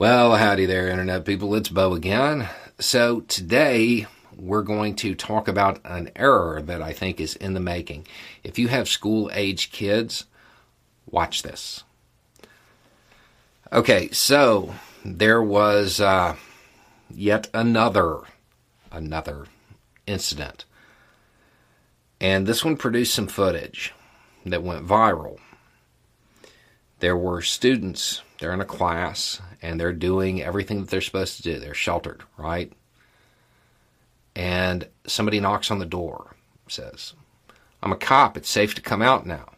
Well, howdy there, Internet people. It's Bo again. So, today we're going to talk about an error that I think is in the making. If you have school age kids, watch this. Okay, so there was uh, yet another another incident, and this one produced some footage that went viral. There were students. They're in a class and they're doing everything that they're supposed to do. They're sheltered, right? and somebody knocks on the door, says, I'm a cop, it's safe to come out now.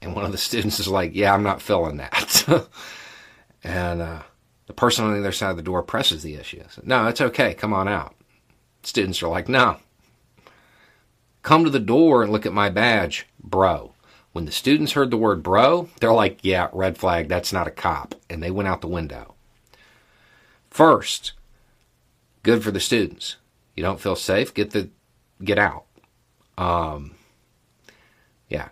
And one of the students is like, Yeah, I'm not feeling that. and uh, the person on the other side of the door presses the issue. Says, no, it's okay, come on out. Students are like, No. Come to the door and look at my badge, bro. When the students heard the word bro, they're like, Yeah, red flag, that's not a cop. And they went out the window. First, good for the students you don't feel safe, get the get out. Um, yeah,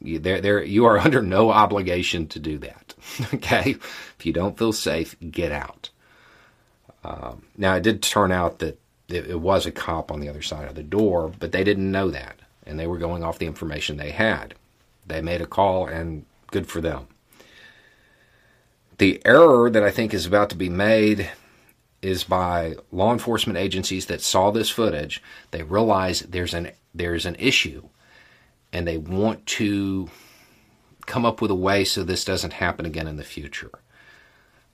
you, there, there, you are under no obligation to do that. okay, if you don't feel safe, get out. Um, now, it did turn out that it, it was a cop on the other side of the door, but they didn't know that, and they were going off the information they had. They made a call, and good for them. The error that I think is about to be made is by law enforcement agencies that saw this footage. They realize there's an there's an issue, and they want to come up with a way so this doesn't happen again in the future.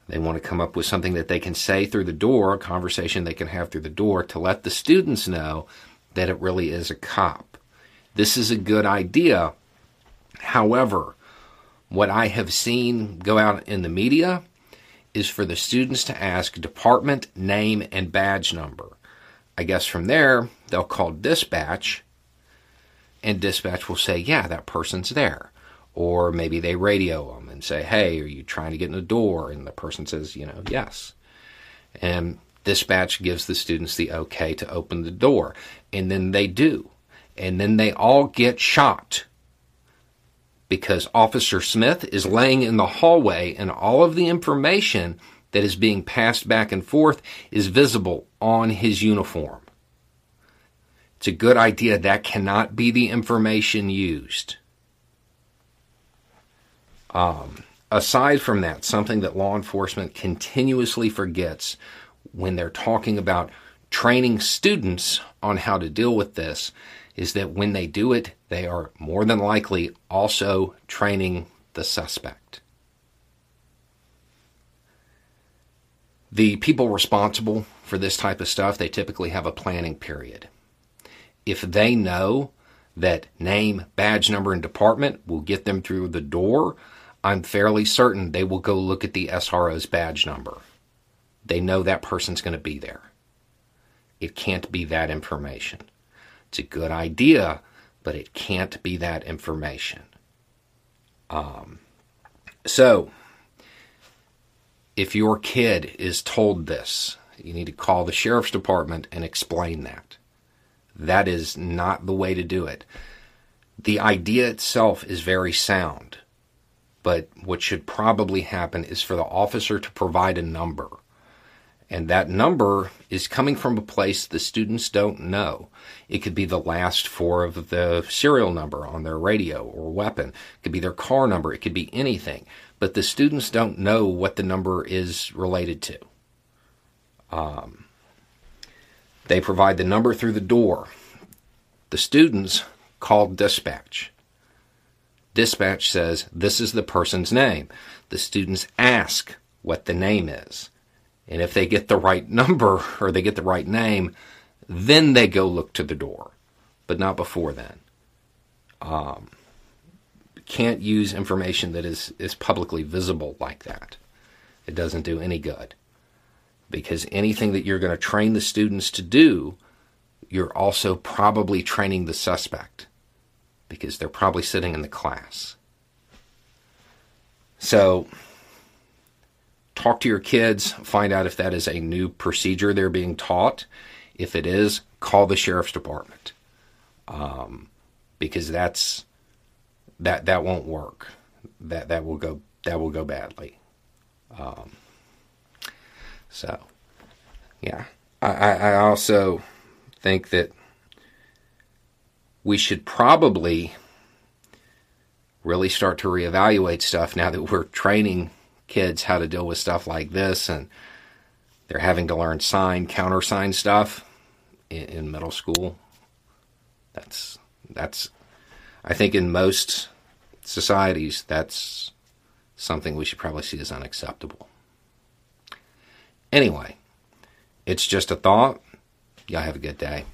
They want to come up with something that they can say through the door, a conversation they can have through the door to let the students know that it really is a cop. This is a good idea. However, what I have seen go out in the media is for the students to ask department name and badge number. I guess from there, they'll call dispatch, and dispatch will say, Yeah, that person's there. Or maybe they radio them and say, Hey, are you trying to get in the door? And the person says, You know, yes. And dispatch gives the students the okay to open the door. And then they do. And then they all get shot because Officer Smith is laying in the hallway and all of the information that is being passed back and forth is visible on his uniform. It's a good idea. That cannot be the information used. Um, aside from that, something that law enforcement continuously forgets when they're talking about training students on how to deal with this is that when they do it, they are more than likely also training the suspect. The people responsible for this type of stuff, they typically have a planning period. If they know that name, badge number, and department will get them through the door, I'm fairly certain they will go look at the SRO's badge number. They know that person's going to be there. It can't be that information. It's a good idea, but it can't be that information. Um, so, if your kid is told this, you need to call the sheriff's department and explain that. That is not the way to do it. The idea itself is very sound, but what should probably happen is for the officer to provide a number and that number is coming from a place the students don't know. It could be the last four of the serial number on their radio or weapon. It could be their car number. It could be anything. But the students don't know what the number is related to. Um, they provide the number through the door. The students call dispatch. Dispatch says, This is the person's name. The students ask what the name is. And if they get the right number or they get the right name, then they go look to the door, but not before then. Um, can't use information that is, is publicly visible like that. It doesn't do any good. because anything that you're going to train the students to do, you're also probably training the suspect because they're probably sitting in the class. So, talk to your kids, find out if that is a new procedure they're being taught. If it is, call the sheriff's department um, because that's that that won't work. That that will go that will go badly. Um, so, yeah, I, I also think that we should probably really start to reevaluate stuff now that we're training kids how to deal with stuff like this and they're having to learn sign countersign stuff in, in middle school. That's that's i think in most societies that's something we should probably see as unacceptable. Anyway it's just a thought. Y'all have a good day